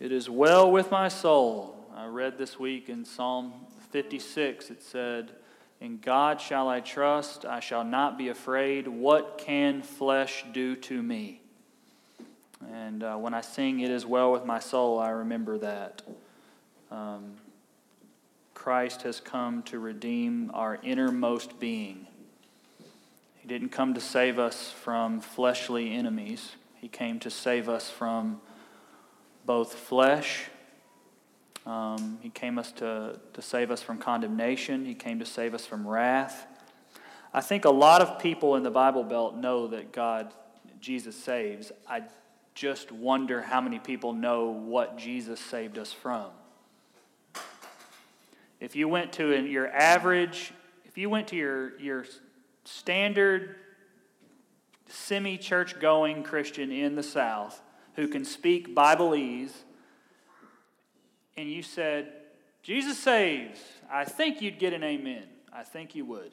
It is well with my soul. I read this week in Psalm 56, it said, In God shall I trust, I shall not be afraid. What can flesh do to me? And uh, when I sing, It is well with my soul, I remember that. Um, Christ has come to redeem our innermost being. He didn't come to save us from fleshly enemies, He came to save us from both flesh. Um, he came us to, to save us from condemnation. He came to save us from wrath. I think a lot of people in the Bible Belt know that God, Jesus saves. I just wonder how many people know what Jesus saved us from. If you went to an, your average, if you went to your, your standard semi church going Christian in the South, who can speak Bibleese, and you said, Jesus saves, I think you'd get an amen. I think you would.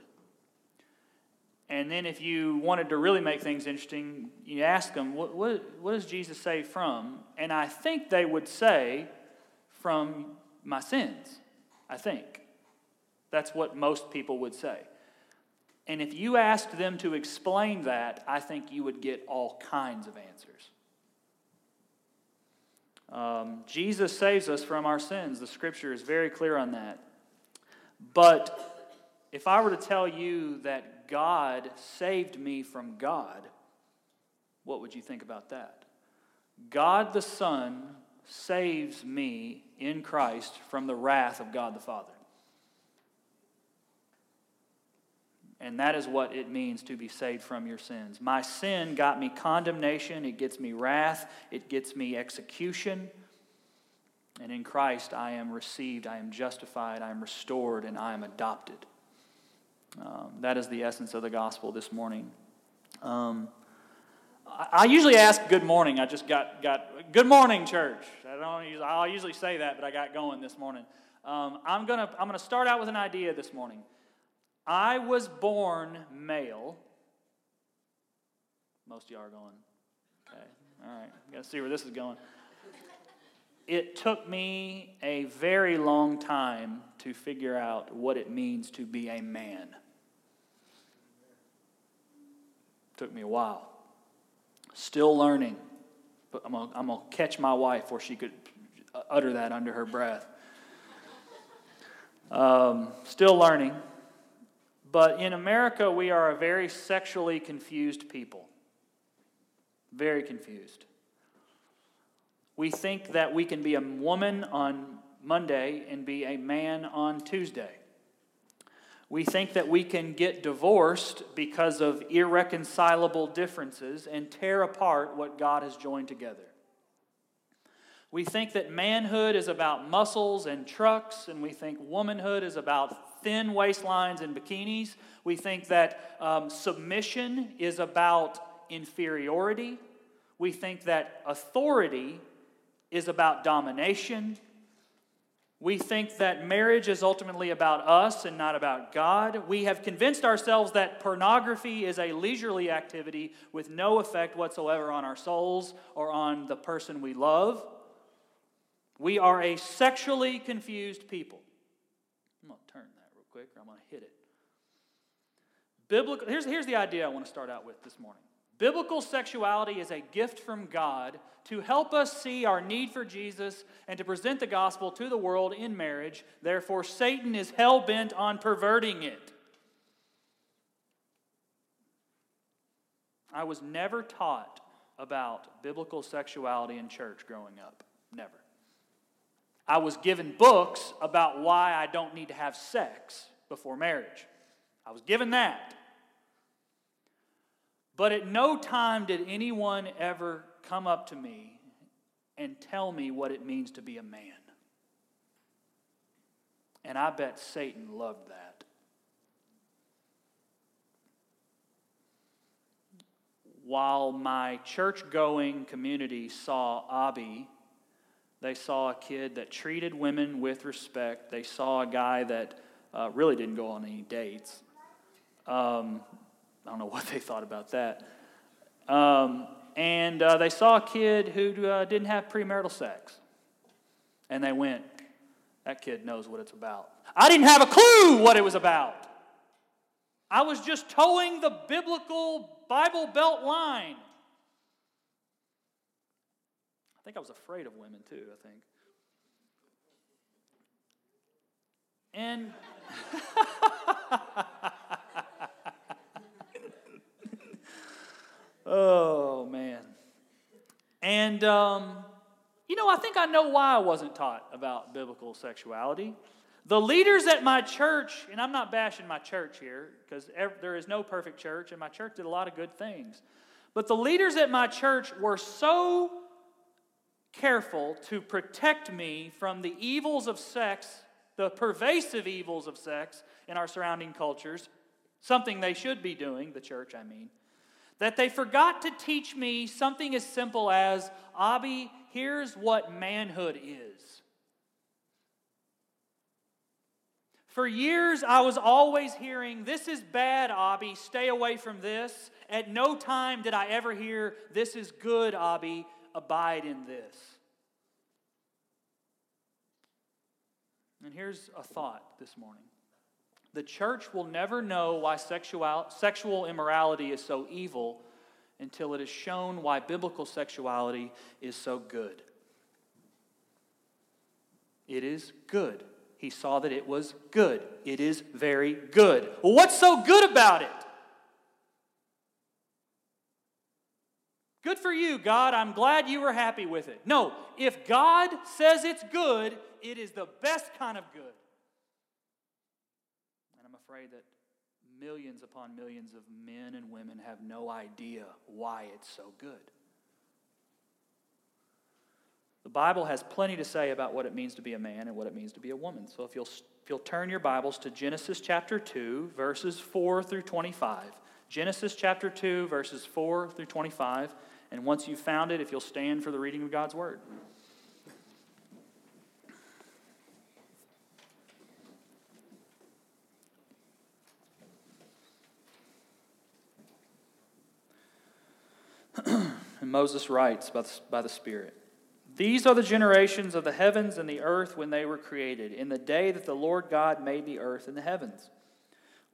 And then if you wanted to really make things interesting, you ask them, what, what, what does Jesus save from? And I think they would say, from my sins. I think. That's what most people would say. And if you asked them to explain that, I think you would get all kinds of answers. Um, Jesus saves us from our sins. The scripture is very clear on that. But if I were to tell you that God saved me from God, what would you think about that? God the Son saves me in Christ from the wrath of God the Father. And that is what it means to be saved from your sins. My sin got me condemnation, it gets me wrath, it gets me execution. And in Christ, I am received, I am justified, I am restored, and I am adopted. Um, that is the essence of the gospel this morning. Um, I, usually ask good morning. I just got, got good morning, church. I don't usually, I'll usually say that, but I got going this morning. Um, I'm going to I'm to start out with an idea this morning. I was born male. Most of you are going, okay, all right, got to see where this is going. It took me a very long time to figure out what it means to be a man. Took me a while. Still learning. But I'm going I'm to catch my wife before she could utter that under her breath. Um, still learning. But in America, we are a very sexually confused people. Very confused. We think that we can be a woman on Monday and be a man on Tuesday. We think that we can get divorced because of irreconcilable differences and tear apart what God has joined together. We think that manhood is about muscles and trucks, and we think womanhood is about thin waistlines and bikinis. We think that um, submission is about inferiority. We think that authority is about domination. We think that marriage is ultimately about us and not about God. We have convinced ourselves that pornography is a leisurely activity with no effect whatsoever on our souls or on the person we love. We are a sexually confused people quick or I'm going to hit it. Biblical, here's, here's the idea I want to start out with this morning. Biblical sexuality is a gift from God to help us see our need for Jesus and to present the gospel to the world in marriage. Therefore, Satan is hell bent on perverting it. I was never taught about biblical sexuality in church growing up. Never. I was given books about why I don't need to have sex before marriage. I was given that. But at no time did anyone ever come up to me and tell me what it means to be a man. And I bet Satan loved that. While my church going community saw Abby they saw a kid that treated women with respect. They saw a guy that uh, really didn't go on any dates. Um, I don't know what they thought about that. Um, and uh, they saw a kid who uh, didn't have premarital sex. And they went, That kid knows what it's about. I didn't have a clue what it was about. I was just toeing the biblical Bible Belt line. I think I was afraid of women too, I think. And oh, man. And, um, you know, I think I know why I wasn't taught about biblical sexuality. The leaders at my church, and I'm not bashing my church here because there is no perfect church, and my church did a lot of good things. But the leaders at my church were so careful to protect me from the evils of sex, the pervasive evils of sex in our surrounding cultures, something they should be doing, the church, I mean, that they forgot to teach me something as simple as, Abby, here's what manhood is. For years, I was always hearing, This is bad, Abby, stay away from this. At no time did I ever hear, This is good, Abby, abide in this. And here's a thought this morning the church will never know why sexual, sexual immorality is so evil until it is shown why biblical sexuality is so good. It is good. He saw that it was good. It is very good. Well, what's so good about it? Good for you, God. I'm glad you were happy with it. No, if God says it's good, it is the best kind of good. And I'm afraid that millions upon millions of men and women have no idea why it's so good. The Bible has plenty to say about what it means to be a man and what it means to be a woman. So if you'll, if you'll turn your Bibles to Genesis chapter 2, verses 4 through 25. Genesis chapter 2, verses 4 through 25. And once you've found it, if you'll stand for the reading of God's Word. and Moses writes by the, by the Spirit. These are the generations of the heavens and the earth when they were created, in the day that the Lord God made the earth and the heavens.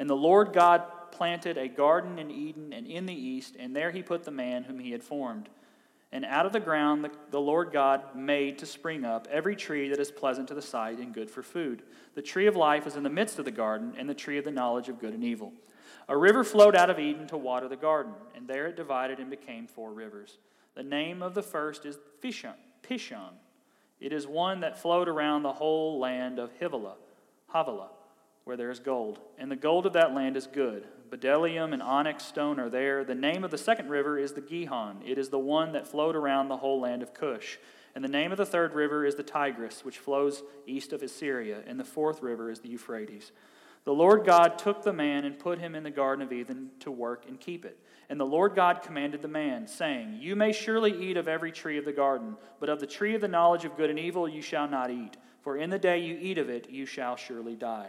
And the Lord God planted a garden in Eden and in the east, and there he put the man whom he had formed. And out of the ground the, Lord God made to spring up every tree that is pleasant to the sight and good for food. The tree of life was in the midst of the garden, and the tree of the knowledge of good and evil. A river flowed out of Eden to water the garden, and there it divided and became four rivers. The name of the first is Pishon. Pishon it is one that flowed around the whole land of Havilah, Havilah, where there is gold. And the gold of that land is good. Bdellium and onyx stone are there. The name of the second river is the Gihon. It is the one that flowed around the whole land of Cush. And the name of the third river is the Tigris, which flows east of Assyria. And the fourth river is the Euphrates. The Lord God took the man and put him in the Garden of Eden to work and keep it. And the Lord God commanded the man, saying, You may surely eat of every tree of the garden, but of the tree of the knowledge of good and evil you shall not eat, for in the day you eat of it you shall surely die.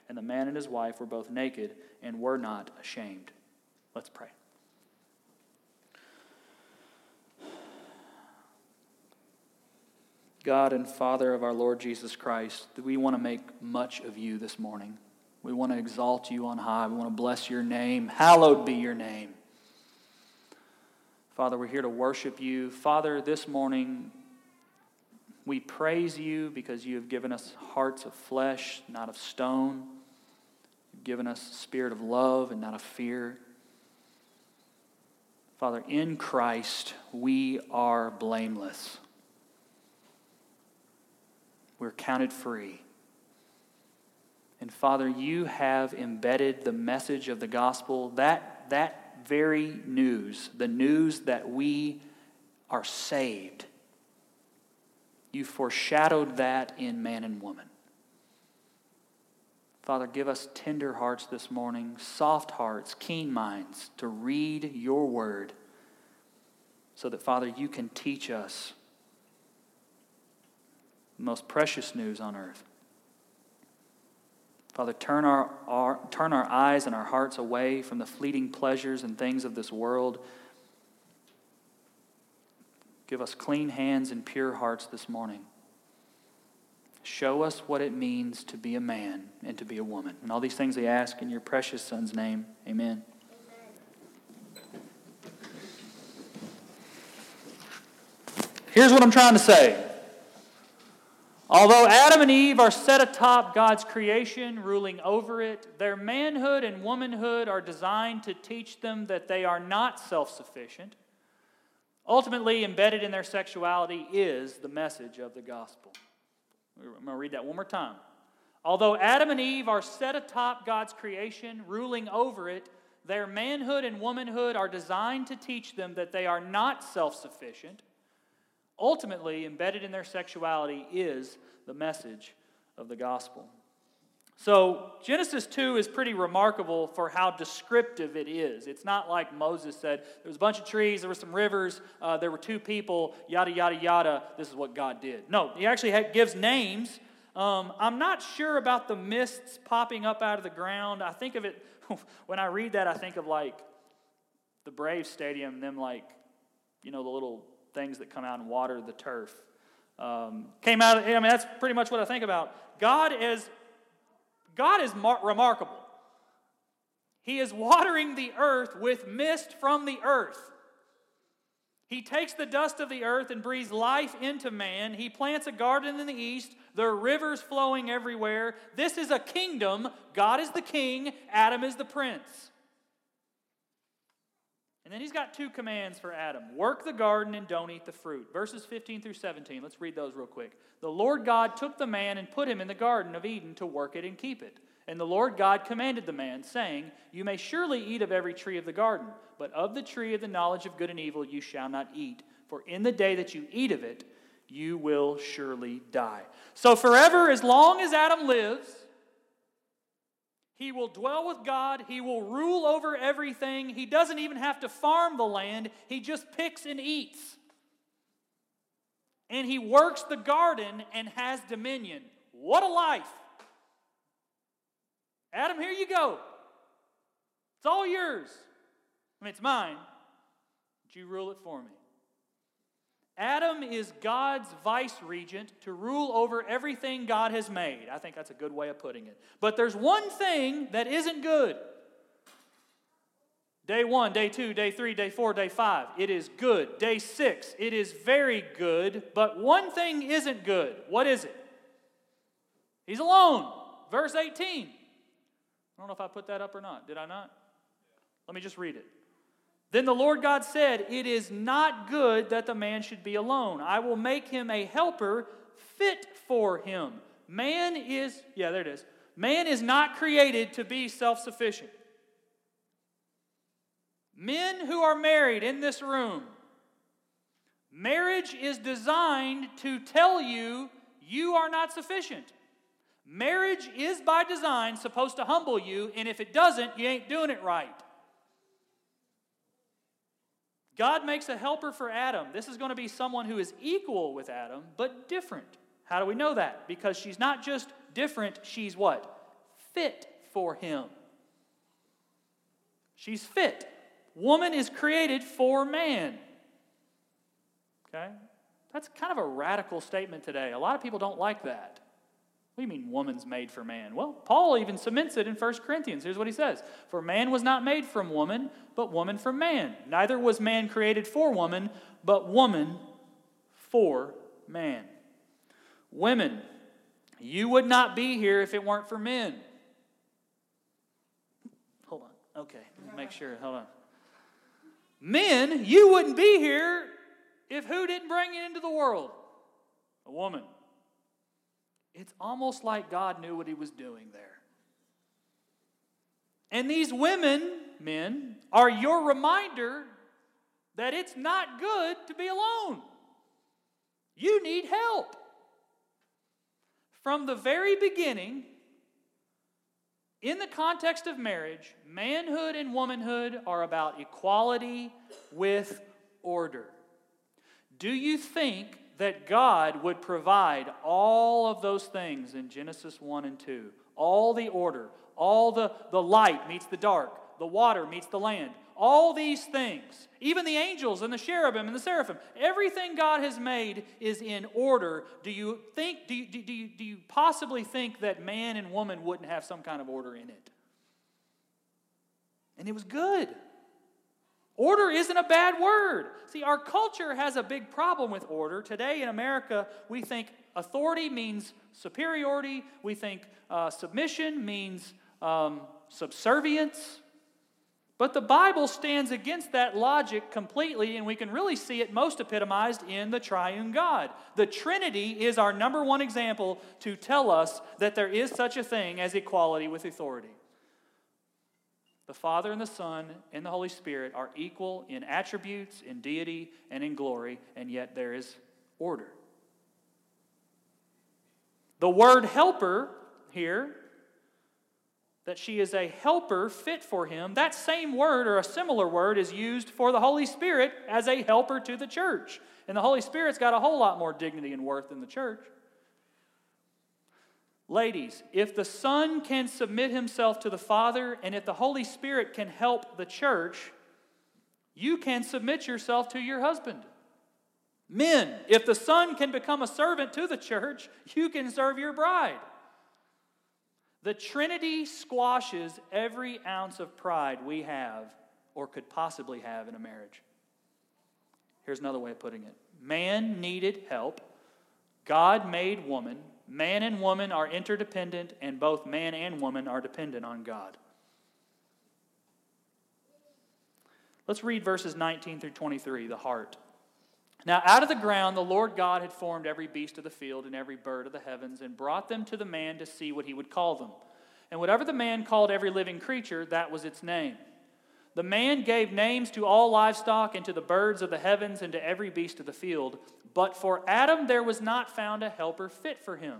and the man and his wife were both naked and were not ashamed. Let's pray. God and Father of our Lord Jesus Christ, we want to make much of you this morning. We want to exalt you on high. We want to bless your name. Hallowed be your name. Father, we're here to worship you. Father, this morning we praise you because you have given us hearts of flesh, not of stone. Given us a spirit of love and not of fear. Father, in Christ we are blameless we're counted free. And Father, you have embedded the message of the gospel, that, that very news, the news that we are saved. You foreshadowed that in man and woman. Father, give us tender hearts this morning, soft hearts, keen minds to read your word so that, Father, you can teach us the most precious news on earth. Father, turn our, our, turn our eyes and our hearts away from the fleeting pleasures and things of this world. Give us clean hands and pure hearts this morning. Show us what it means to be a man and to be a woman. And all these things we ask in your precious Son's name. Amen. Here's what I'm trying to say. Although Adam and Eve are set atop God's creation, ruling over it, their manhood and womanhood are designed to teach them that they are not self sufficient. Ultimately, embedded in their sexuality is the message of the gospel. I'm going to read that one more time. Although Adam and Eve are set atop God's creation, ruling over it, their manhood and womanhood are designed to teach them that they are not self sufficient ultimately, embedded in their sexuality is the message of the gospel. So, Genesis 2 is pretty remarkable for how descriptive it is. It's not like Moses said, there was a bunch of trees, there were some rivers, uh, there were two people, yada, yada, yada. This is what God did. No, he actually gives names. Um, I'm not sure about the mists popping up out of the ground. I think of it, when I read that, I think of like the Brave Stadium, them like, you know, the little things that come out and water the turf. Um, came out, I mean, that's pretty much what I think about. God is, God is mar- remarkable. He is watering the earth with mist from the earth. He takes the dust of the earth and breathes life into man. He plants a garden in the east. There are rivers flowing everywhere. This is a kingdom. God is the king, Adam is the prince. And then he's got two commands for Adam work the garden and don't eat the fruit. Verses 15 through 17. Let's read those real quick. The Lord God took the man and put him in the garden of Eden to work it and keep it. And the Lord God commanded the man, saying, You may surely eat of every tree of the garden, but of the tree of the knowledge of good and evil you shall not eat. For in the day that you eat of it, you will surely die. So, forever, as long as Adam lives, he will dwell with God. He will rule over everything. He doesn't even have to farm the land, he just picks and eats. And he works the garden and has dominion. What a life! Adam, here you go. It's all yours. I mean, it's mine, but you rule it for me. Adam is God's vice regent to rule over everything God has made. I think that's a good way of putting it. But there's one thing that isn't good. Day one, day two, day three, day four, day five, it is good. Day six, it is very good. But one thing isn't good. What is it? He's alone. Verse 18. I don't know if I put that up or not. Did I not? Let me just read it. Then the Lord God said, It is not good that the man should be alone. I will make him a helper fit for him. Man is, yeah, there it is. Man is not created to be self sufficient. Men who are married in this room, marriage is designed to tell you you are not sufficient. Marriage is by design supposed to humble you, and if it doesn't, you ain't doing it right. God makes a helper for Adam. This is going to be someone who is equal with Adam, but different. How do we know that? Because she's not just different, she's what? Fit for him. She's fit. Woman is created for man. Okay? That's kind of a radical statement today. A lot of people don't like that. What do you mean, woman's made for man? Well, Paul even cements it in 1 Corinthians. Here's what he says For man was not made from woman, but woman from man. Neither was man created for woman, but woman for man. Women, you would not be here if it weren't for men. Hold on. Okay, make sure. Hold on. Men, you wouldn't be here if who didn't bring you into the world? A woman. It's almost like God knew what he was doing there. And these women, men, are your reminder that it's not good to be alone. You need help. From the very beginning, in the context of marriage, manhood and womanhood are about equality with order. Do you think that God would provide all of those things in Genesis 1 and 2? All the order, all the, the light meets the dark, the water meets the land, all these things, even the angels and the cherubim and the seraphim, everything God has made is in order. Do you think, do you, do you, do you possibly think that man and woman wouldn't have some kind of order in it? And it was good. Order isn't a bad word. See, our culture has a big problem with order. Today in America, we think authority means superiority, we think uh, submission means um, subservience. But the Bible stands against that logic completely, and we can really see it most epitomized in the triune God. The Trinity is our number one example to tell us that there is such a thing as equality with authority. The Father and the Son and the Holy Spirit are equal in attributes, in deity, and in glory, and yet there is order. The word helper here that she is a helper fit for him. That same word or a similar word is used for the Holy Spirit as a helper to the church. And the Holy Spirit's got a whole lot more dignity and worth than the church. Ladies, if the Son can submit himself to the Father and if the Holy Spirit can help the church, you can submit yourself to your husband. Men, if the Son can become a servant to the church, you can serve your bride. The Trinity squashes every ounce of pride we have or could possibly have in a marriage. Here's another way of putting it man needed help, God made woman. Man and woman are interdependent, and both man and woman are dependent on God. Let's read verses 19 through 23, the heart. Now, out of the ground, the Lord God had formed every beast of the field and every bird of the heavens and brought them to the man to see what he would call them. And whatever the man called every living creature, that was its name. The man gave names to all livestock and to the birds of the heavens and to every beast of the field. But for Adam there was not found a helper fit for him.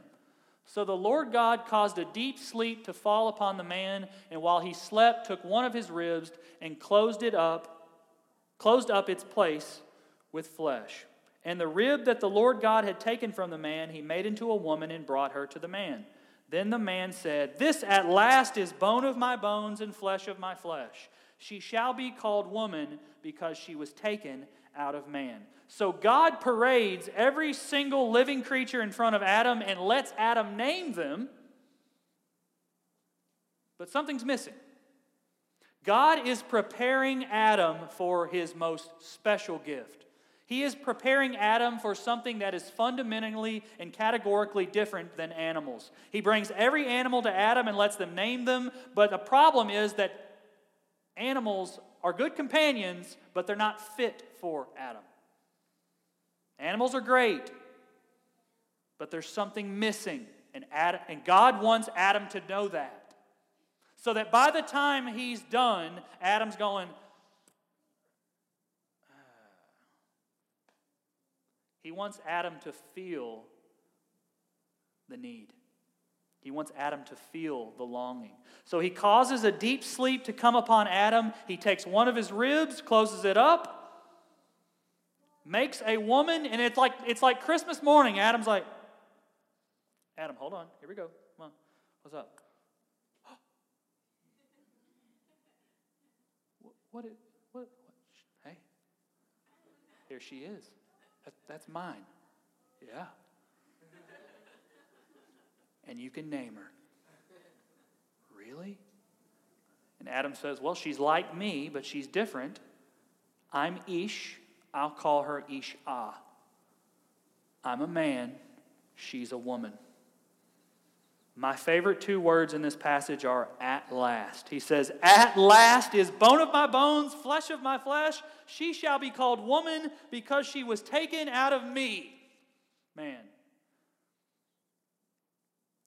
So the Lord God caused a deep sleep to fall upon the man, and while he slept, took one of his ribs and closed it up, closed up its place with flesh. And the rib that the Lord God had taken from the man, he made into a woman and brought her to the man. Then the man said, This at last is bone of my bones and flesh of my flesh. She shall be called woman because she was taken out of man. So God parades every single living creature in front of Adam and lets Adam name them. But something's missing. God is preparing Adam for his most special gift. He is preparing Adam for something that is fundamentally and categorically different than animals. He brings every animal to Adam and lets them name them, but the problem is that animals are good companions, but they're not fit for Adam. Animals are great, but there's something missing, and, Adam, and God wants Adam to know that. So that by the time he's done, Adam's going, ah. He wants Adam to feel the need. He wants Adam to feel the longing. So he causes a deep sleep to come upon Adam. He takes one of his ribs, closes it up, makes a woman, and it's like it's like Christmas morning. Adam's like, Adam, hold on. Here we go. Come on. What's up? what, what, what? Hey, here she is. That, that's mine. Yeah. And you can name her. Really? And Adam says, Well, she's like me, but she's different. I'm Ish. I'll call her Ish Ah. I'm a man. She's a woman. My favorite two words in this passage are at last. He says, At last is bone of my bones, flesh of my flesh. She shall be called woman because she was taken out of me. Man.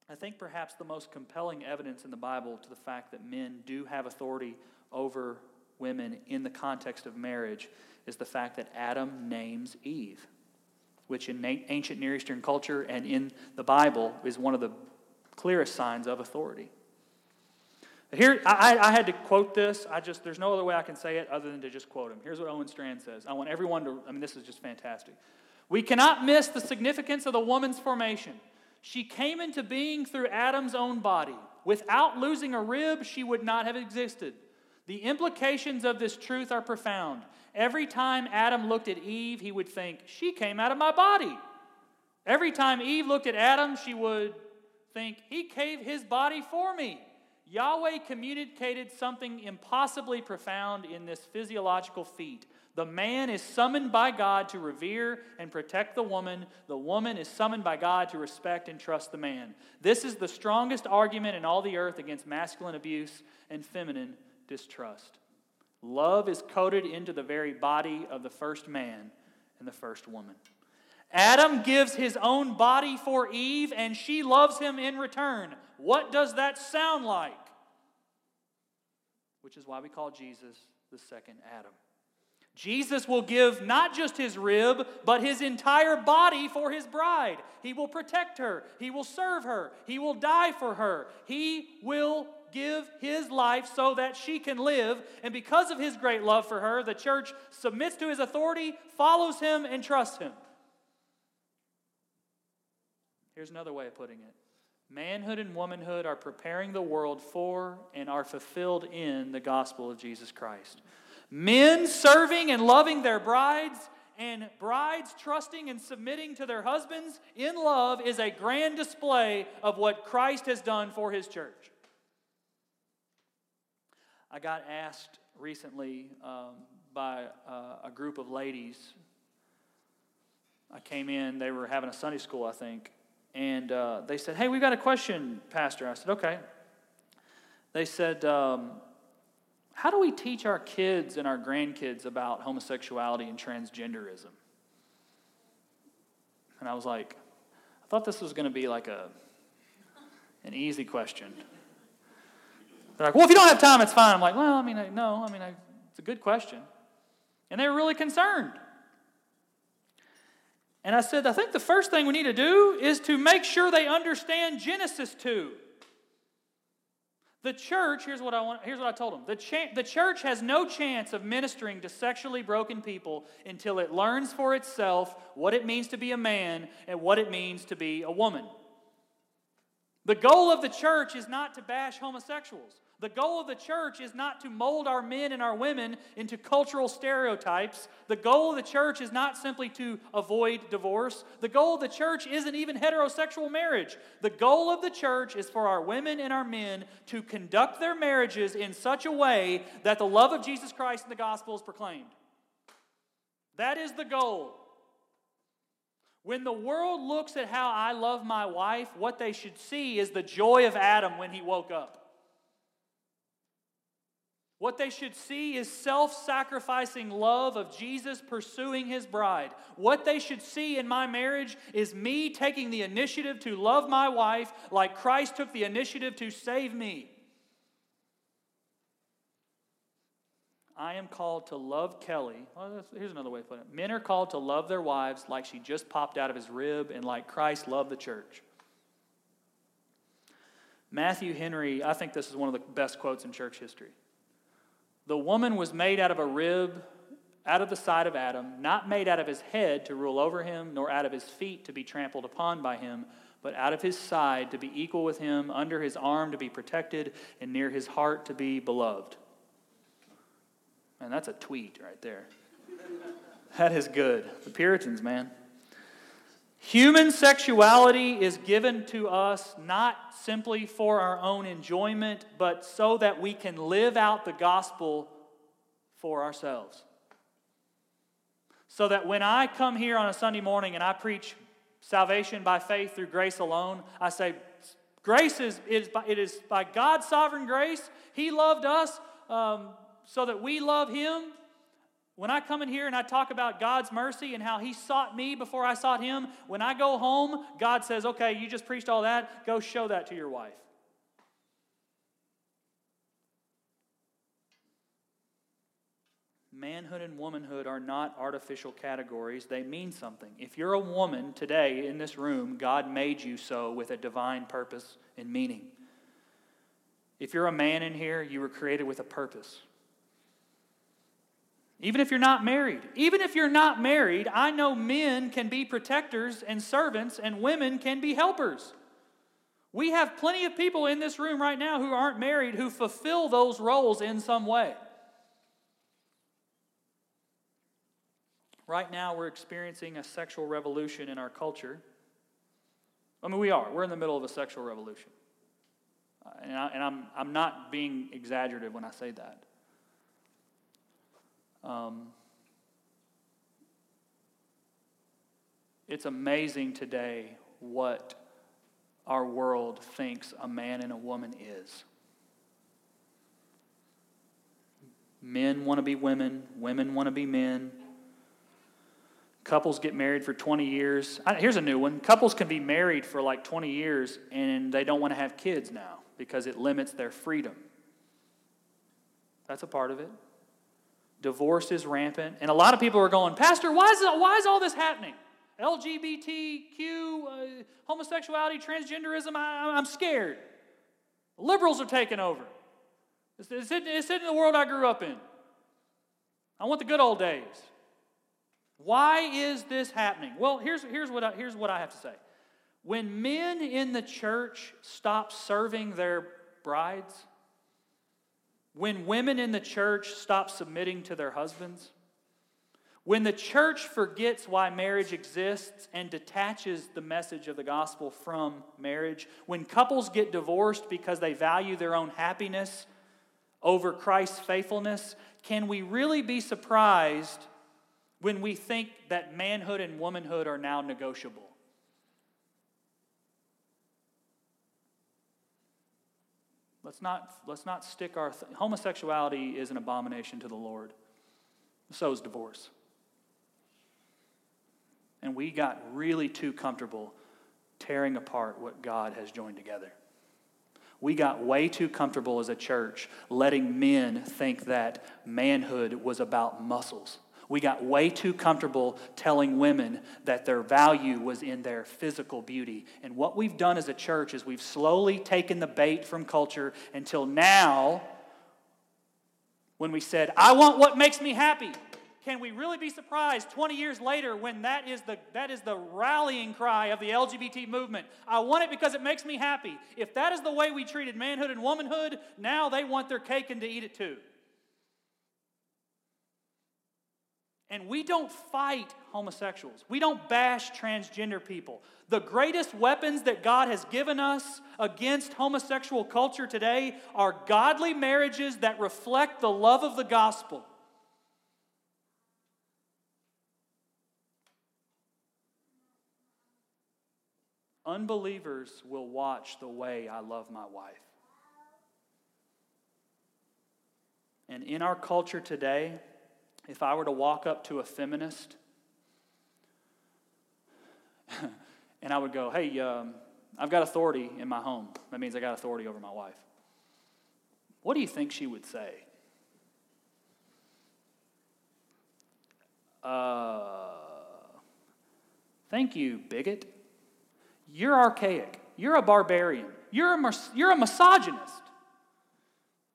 I think perhaps the most compelling evidence in the Bible to the fact that men do have authority over women in the context of marriage is the fact that Adam names Eve, which in ancient Near Eastern culture and in the Bible is one of the clearest signs of authority. Here, I, I, had to quote this. I just, there's no other way I can say it other than to just quote him. Here's what Owen Strachan says. I want everyone to, I mean, this is just fantastic. We cannot miss the significance of the woman's formation. She came into being through Adam's own body. Without losing a rib, she would not have existed. The implications of this truth are profound. Every time Adam looked at Eve, he would think, She came out of my body. Every time Eve looked at Adam, she would think, He gave his body for me. Yahweh communicated something impossibly profound in this physiological feat. The man is summoned by God to revere and protect the woman. The woman is summoned by God to respect and trust the man. This is the strongest argument in all the earth against masculine abuse and feminine distrust. Love is coded into the very body of the first man and the first woman. Adam gives his own body for Eve, and she loves him in return. What does that sound like? Which is why we call Jesus the second Adam. Jesus will give not just his rib, but his entire body for his bride. He will protect her. He will serve her. He will die for her. He will give his life so that she can live. And because of his great love for her, the church submits to his authority, follows him, and trusts him. Here's another way of putting it manhood and womanhood are preparing the world for and are fulfilled in the gospel of Jesus Christ. Men serving and loving their brides, and brides trusting and submitting to their husbands in love is a grand display of what Christ has done for his church. I got asked recently um, by uh, a group of ladies. I came in, they were having a Sunday school, I think, and uh, they said, Hey, we've got a question, Pastor. I said, Okay. They said, um, How do we teach our kids and our grandkids about homosexuality and transgenderism? And I was like, I thought this was going to be like a, an easy question. They're like, well, if you don't have time, it's fine. I'm like, well, I mean, I, no, I mean, I, it's a good question. And they were really concerned. And I said, I think the first thing we need to do is to make sure they understand Genesis 2. The church, here's what I want, here's what I told them. The, the church has no chance of ministering to sexually broken people until it learns for itself what it means to be a man and what it means to be a woman. The goal of the church is not to bash homosexuals. The goal of the church is not to mold our men and our women into cultural stereotypes. The goal of the church is not simply to avoid divorce. The goal of the church isn't even heterosexual marriage. The goal of the church is for our women and our men to conduct their marriages in such a way that the love of Jesus Christ and the gospel is proclaimed. That is the goal. When the world looks at how I love my wife, what they should see is the joy of Adam when he woke up. What they should see is self sacrificing love of Jesus pursuing his bride. What they should see in my marriage is me taking the initiative to love my wife like Christ took the initiative to save me. I am called to love Kelly. Well, here's another way to put it. Men are called to love their wives like she just popped out of his rib and like Christ loved the church. Matthew Henry, I think this is one of the best quotes in church history. The woman was made out of a rib out of the side of Adam, not made out of his head to rule over him, nor out of his feet to be trampled upon by him, but out of his side to be equal with him, under his arm to be protected, and near his heart to be beloved. Man, that's a tweet right there. That is good. The Puritans, man. Human sexuality is given to us not simply for our own enjoyment, but so that we can live out the gospel for ourselves. So that when I come here on a Sunday morning and I preach salvation by faith through grace alone, I say, Grace is, is, by, it is by God's sovereign grace. He loved us um, so that we love Him. When I come in here and I talk about God's mercy and how He sought me before I sought Him, when I go home, God says, okay, you just preached all that, go show that to your wife. Manhood and womanhood are not artificial categories. They mean something. If you're a woman today in this room, God made you so with a divine purpose and meaning. If you're a man in here, you were created with a purpose. Even if you're not married, even if you're not married, I know men can be protectors and servants, and women can be helpers. We have plenty of people in this room right now who aren't married who fulfill those roles in some way. Right now, we're experiencing a sexual revolution in our culture. I mean, we are. We're in the middle of a sexual revolution. Uh, and, I, am I'm not being exaggerative when I say that. Um, it's amazing today what our world thinks a man and a woman is. Men want to be women, women want to be men. Couples get married for 20 years. Here's a new one. Couples can be married for like 20 years and they don't want to have kids now because it limits their freedom. That's a part of it. Divorce is rampant. And a lot of people are going, Pastor, why is, why is all this happening? LGBTQ, uh, homosexuality, transgenderism, I, am scared. Liberals are taking over. It's, it's, it's in the world I grew up in. I want the good old days. Why is this happening? Well, here's, here's, what I, here's what I have to say. When men in the church stop serving their brides, when women in the church stop submitting to their husbands, when the church forgets why marriage exists and detaches the message of the gospel from marriage, when couples get divorced because they value their own happiness over Christ's faithfulness, can we really be surprised when we think that manhood and womanhood are now negotiable? Let's not, let's not stick our. Th- homosexuality is an abomination to the Lord. So is divorce. And we got really too comfortable tearing apart what God has joined together. We got way too comfortable as a church letting men think that manhood was about muscles. We got way too comfortable telling women that their value was in their physical beauty. And what we've done as a church is we've slowly taken the bait from culture until now, when we said, I want what makes me happy. Can we really be surprised 20 years later when that is, the, that is the rallying cry of the LGBT movement? I want it because it makes me happy. If that is the way we treated manhood and womanhood, now they want their cake and to eat it too. And we don't fight homosexuals. We don't bash transgender people. The greatest weapons that God has given us against homosexual culture today are godly marriages that reflect the love of the gospel. Unbelievers will watch the way I love my wife. And in our culture today, if I were to walk up to a feminist and I would go, hey, um, I've got authority in my home. That means I got authority over my wife. What do you think she would say? Uh, thank you, bigot. You're archaic. You're a barbarian. You're a, you're a misogynist.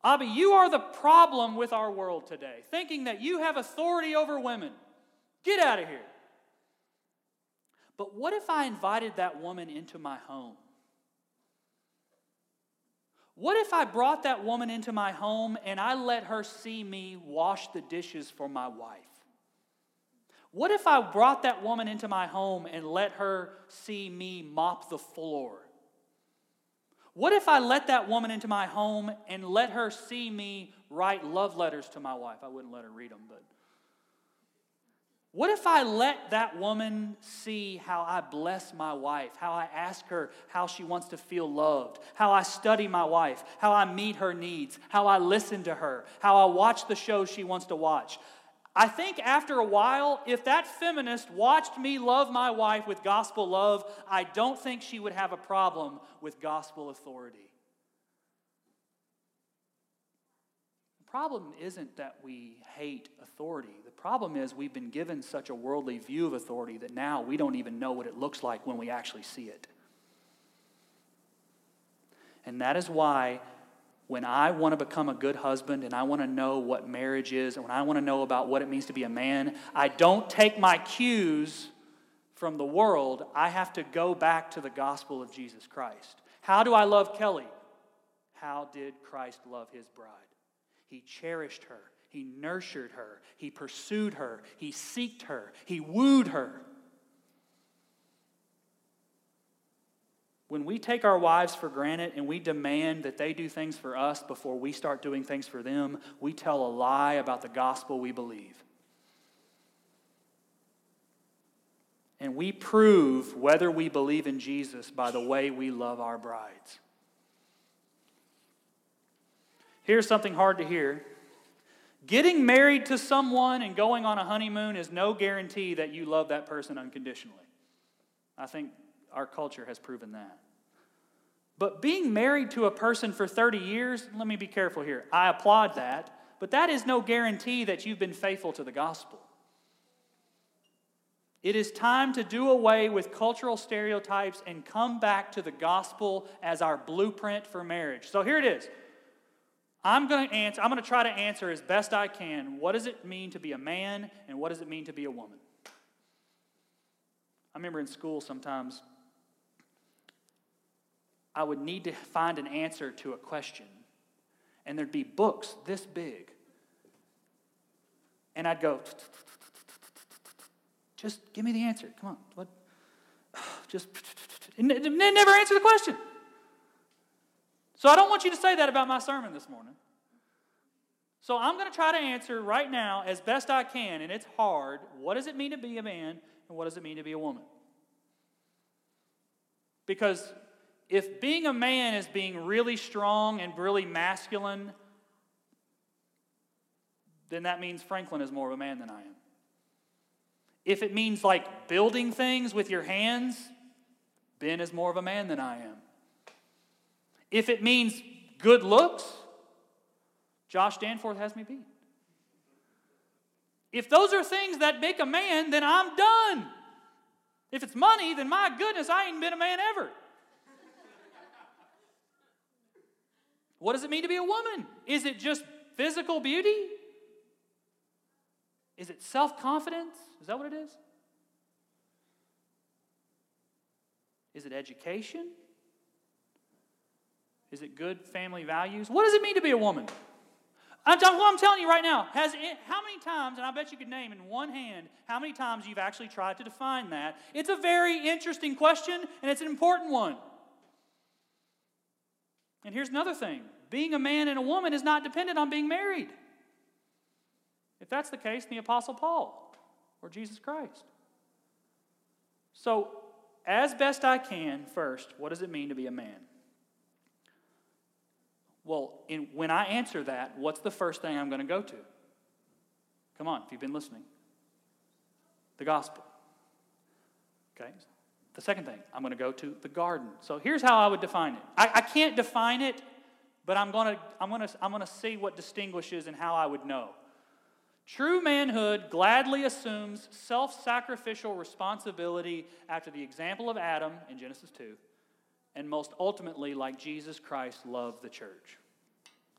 Abby, you are the problem with our world today, thinking that you have authority over women. Get out of here. But what if I invited that woman into my home? What if I brought that woman into my home and I let her see me wash the dishes for my wife? What if I brought that woman into my home and let her see me mop the floor? What if I let that woman into my home and let her see me write love letters to my wife? I wouldn't let her read them, but what if I let that woman see how I bless my wife, how I ask her how she wants to feel loved, how I study my wife, how I meet her needs, how I listen to her, how I watch the shows she wants to watch? I think after a while, if that feminist watched me love my wife with gospel love, I don't think she would have a problem with gospel authority. The problem isn't that we hate authority. The problem is we've been given such a worldly view of authority that now we don't even know what it looks like when we actually see it. And that is why when I want to become a good husband and I want to know what marriage is and when I want to know about what it means to be a man, I don't take my cues from the world. I have to go back to the gospel of Jesus Christ. How do I love Kelly? How did Christ love his bride? He cherished her, he nurtured her, he pursued her, he seeked her, he wooed her. When we take our wives for granted and we demand that they do things for us before we start doing things for them, we tell a lie about the gospel we believe. And we prove whether we believe in Jesus by the way we love our brides. Here's something hard to hear. Getting married to someone and going on a honeymoon is no guarantee that you love that person unconditionally. I think our culture has proven that. But being married to a person for 30 years, let me be careful here. I applaud that, but that is no guarantee that you've been faithful to the gospel. It is time to do away with cultural stereotypes and come back to the gospel as our blueprint for marriage. So here it is. I'm going to answer I'm going to try to answer as best I can what does it mean to be a man and what does it mean to be a woman? I remember in school sometimes I would need to find an answer to a question. And there'd be books this big. And I'd go, just give me the answer. Come on. What? Just, never answer the question. So I don't want you to say that about my sermon this morning. So I'm going to try to answer right now as best I can, and it's hard. What does it mean to be a man, and what does it mean to be a woman? Because if being a man is being really strong and really masculine, then that means Franklin is more of a man than I am. If it means like building things with your hands, Ben is more of a man than I am. If it means good looks, Josh Danforth has me beat. If those are things that make a man, then I'm done. If it's money, then my goodness, I ain't been a man ever. What does it mean to be a woman? Is it just physical beauty? Is it self confidence? Is that what it is? Is it education? Is it good family values? What does it mean to be a woman? I'm, I'm telling you right now, has it, how many times, and I bet you could name in one hand how many times you've actually tried to define that. It's a very interesting question, and it's an important one. And here's another thing being a man and a woman is not dependent on being married. If that's the case, the Apostle Paul or Jesus Christ. So, as best I can, first, what does it mean to be a man? Well, in, when I answer that, what's the first thing I'm going to go to? Come on, if you've been listening. The gospel. Okay? The second thing, I'm going to go to the garden. So here's how I would define it. I, I can't define it, but I'm going to I'm going to I'm going to see what distinguishes and how I would know. True manhood gladly assumes self sacrificial responsibility after the example of Adam in Genesis 2, and most ultimately, like Jesus Christ loved the church.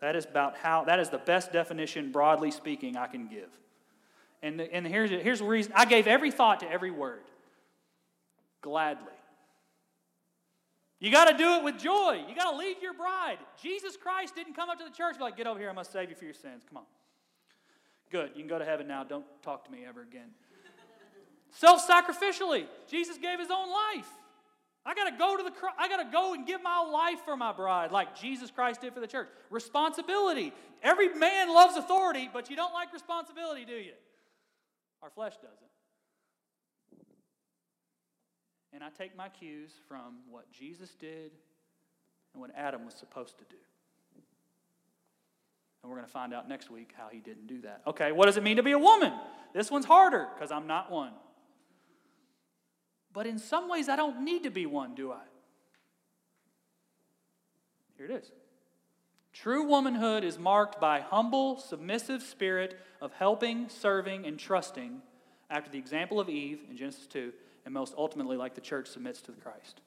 That is about how, that is the best definition, broadly speaking, I can give. And, and here's, here's the reason I gave every thought to every word gladly. You got to do it with joy. You got to lead your bride. Jesus Christ didn't come up to the church be like, get over here, I must save you for your sins. Come on. Good. You can go to heaven now. Don't talk to me ever again. Self sacrificially. Jesus gave his own life. I got to go to the I got to go and give my life for my bride like Jesus Christ did for the church. Responsibility. Every man loves authority, but you don't like responsibility, do you? Our flesh doesn't. And I take my cues from what Jesus did and what Adam was supposed to do. And we're going to find out next week how he didn't do that. Okay, what does it mean to be a woman? This one's harder because I'm not one. But in some ways, I don't need to be one, do I? Here it is. True womanhood is marked by humble, submissive spirit of helping, serving, and trusting after the example of Eve in Genesis 2, and most ultimately like the church submits to the Christ.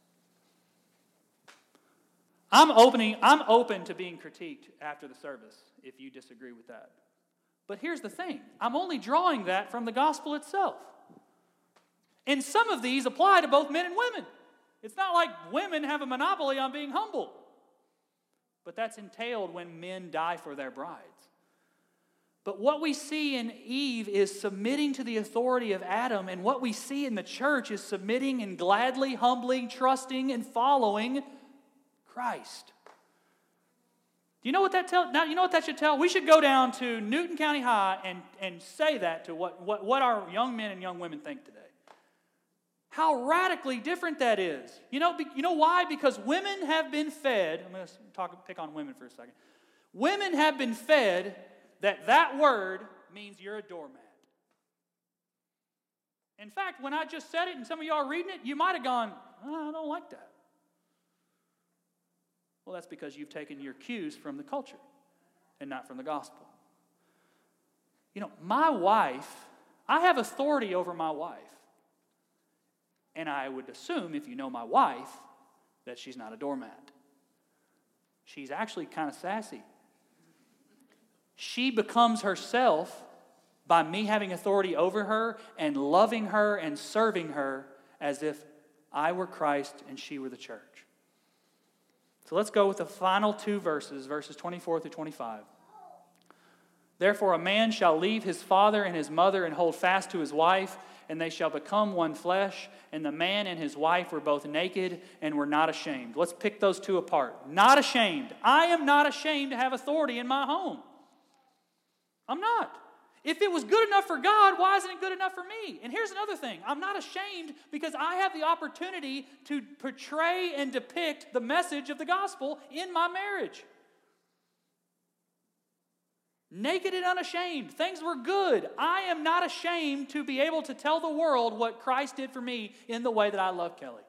I'm opening, I'm open to being critiqued after the service if you disagree with that. But here's the thing I'm only drawing that from the gospel itself. And some of these apply to both men and women. It's not like women have a monopoly on being humble, but that's entailed when men die for their brides. But what we see in Eve is submitting to the authority of Adam, and what we see in the church is submitting and gladly, humbly, trusting, and following Christ. Do you know what that tell? Now you know what that should tell? We should go down to Newton County High and, and say that to what, what, what our young men and young women think today. How radically different that is. You know, you know why? Because women have been fed, I'm going to talk, pick on women for a second. Women have been fed that that word means you're a doormat. In fact, when I just said it and some of y'all are reading it, you might have gone, oh, I don't like that. Well, that's because you've taken your cues from the culture and not from the gospel. You know, my wife, I have authority over my wife. And I would assume, if you know my wife, that she's not a doormat. She's actually kind of sassy. She becomes herself by me having authority over her and loving her and serving her as if I were Christ and she were the church. So let's go with the final two verses, verses 24 through 25. Therefore, a man shall leave his father and his mother and hold fast to his wife, and they shall become one flesh. And the man and his wife were both naked and were not ashamed. Let's pick those two apart. Not ashamed. I am not ashamed to have authority in my home. I'm not. If it was good enough for God, why isn't it good enough for me? And here's another thing I'm not ashamed because I have the opportunity to portray and depict the message of the gospel in my marriage. Naked and unashamed, things were good. I am not ashamed to be able to tell the world what Christ did for me in the way that I love Kelly.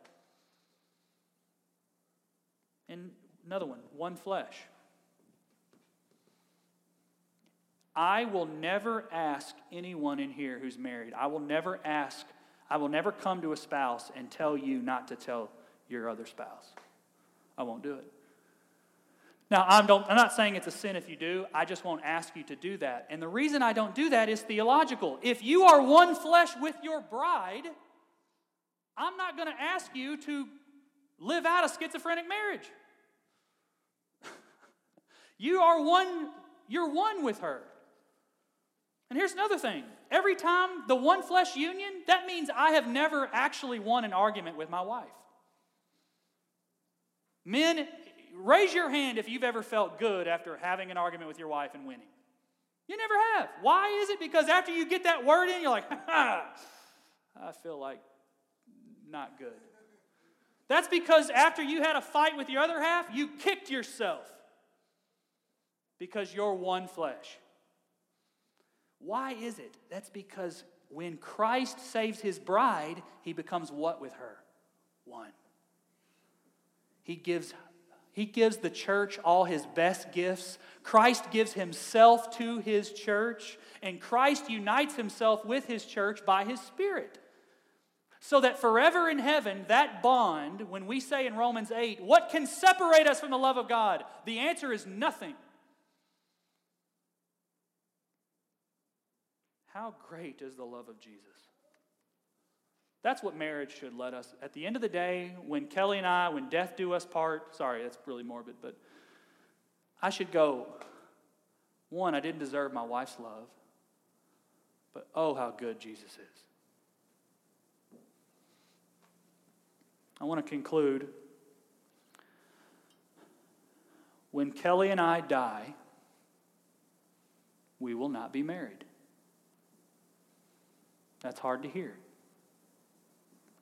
And another one, one flesh. I will never ask anyone in here who's married, I will never ask, I will never come to a spouse and tell you not to tell your other spouse. I won't do it. Now, I'm, I'm, not saying it's a sin if you do. I just won't ask you to do that. And the reason I don't do that is theological. If you are one flesh with your bride, I'm not going to ask you to live out a schizophrenic marriage. you are one, you're one with her. And here's another thing every time the one flesh union, that means I have never actually won an argument with my wife. Men, raise your hand if you've ever felt good after having an argument with your wife and winning. You never have. Why is it? Because after you get that word in, you're like, ha, I feel like not good. That's because after you had a fight with your other half, you kicked yourself because you're one flesh. Why is it? That's because when Christ saves his bride, he becomes what with her? One. He gives he gives the church all his best gifts. Christ gives himself to his church, and Christ unites himself with his church by his Spirit. So that forever in heaven, that bond, when we say in Romans 8, what can separate us from the love of God? The answer is nothing. How great is the love of Jesus? That's what marriage should let us. At the end of the day, when Kelly and I, when death do us part, sorry, that's really morbid, but I should go, one, I didn't deserve my wife's love, but oh, how good Jesus is. I want to conclude. When Kelly and I die, we will not be married. That's hard to hear.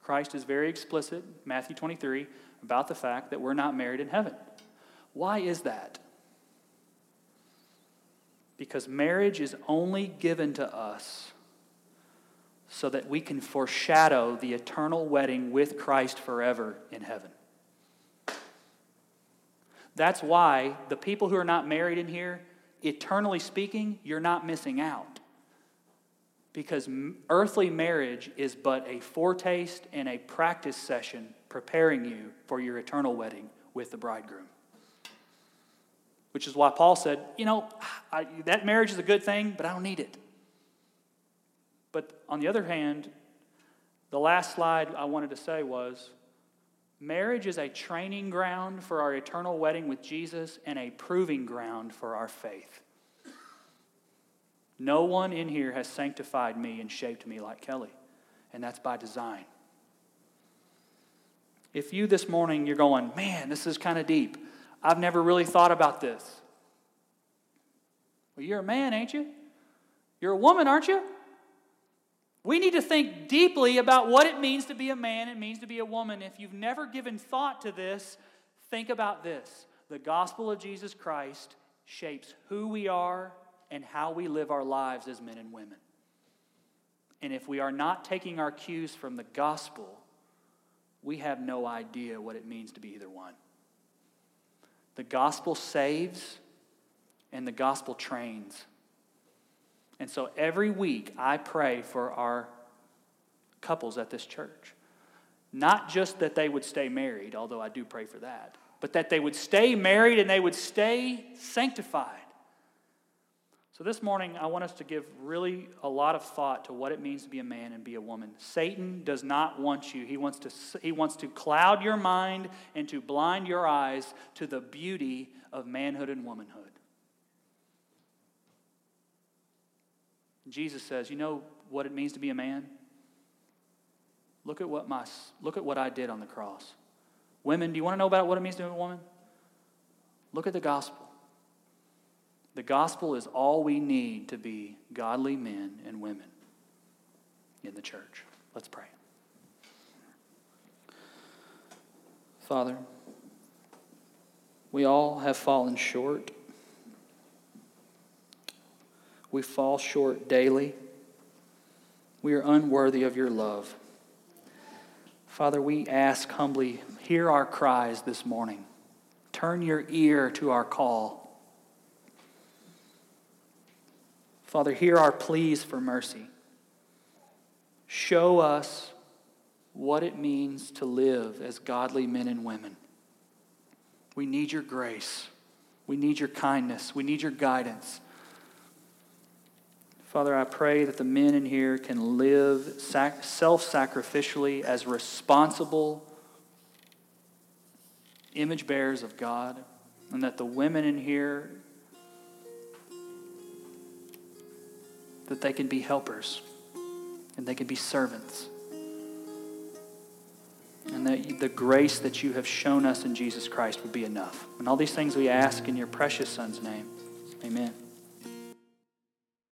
Christ is very explicit, Matthew 23, about the fact that we're not married in heaven. Why is that? Because marriage is only given to us so that we can foreshadow the eternal wedding with Christ forever in heaven. That's why the people who are not married in here, eternally speaking, you're not missing out. Because earthly marriage is but a foretaste and a practice session preparing you for your eternal wedding with the bridegroom. Which is why Paul said, you know, I, that marriage is a good thing, but I don't need it. But on the other hand, the last slide I wanted to say was marriage is a training ground for our eternal wedding with Jesus and a proving ground for our faith. No one in here has sanctified me and shaped me like Kelly, and that's by design. If you this morning you're going, man, this is kind of deep. I've never really thought about this. Well, you're a man, ain't you? You're a woman, aren't you? We need to think deeply about what it means to be a man it means to be a woman. If you've never given thought to this, think about this. The gospel of Jesus Christ shapes who we are and how we live our lives as men and women. And if we are not taking our cues from the gospel, we have no idea what it means to be either one. The gospel saves and the gospel trains. And so every week I pray for our couples at this church. Not just that they would stay married, although I do pray for that, but that they would stay married and they would stay sanctified. So, this morning, I want us to give really a lot of thought to what it means to be a man and be a woman. Satan does not want you. He wants to, he wants to cloud your mind and to blind your eyes to the beauty of manhood and womanhood. Jesus says, You know what it means to be a man? Look at what, my, look at what I did on the cross. Women, do you want to know about what it means to be a woman? Look at the gospel. The gospel is all we need to be godly men and women in the church. Let's pray. Father, we all have fallen short. We fall short daily. We are unworthy of your love. Father, we ask humbly, hear our cries this morning. Turn your ear to our call. Father, hear our pleas for mercy. Show us what it means to live as godly men and women. We need your grace. We need your kindness. We need your guidance. Father, I pray that the men in here can live sac- self sacrificially as responsible image bearers of God, and that the women in here that they can be helpers and they can be servants. And that the grace that you have shown us in Jesus Christ would be enough. And all these things we ask in your precious Son's name. Amen.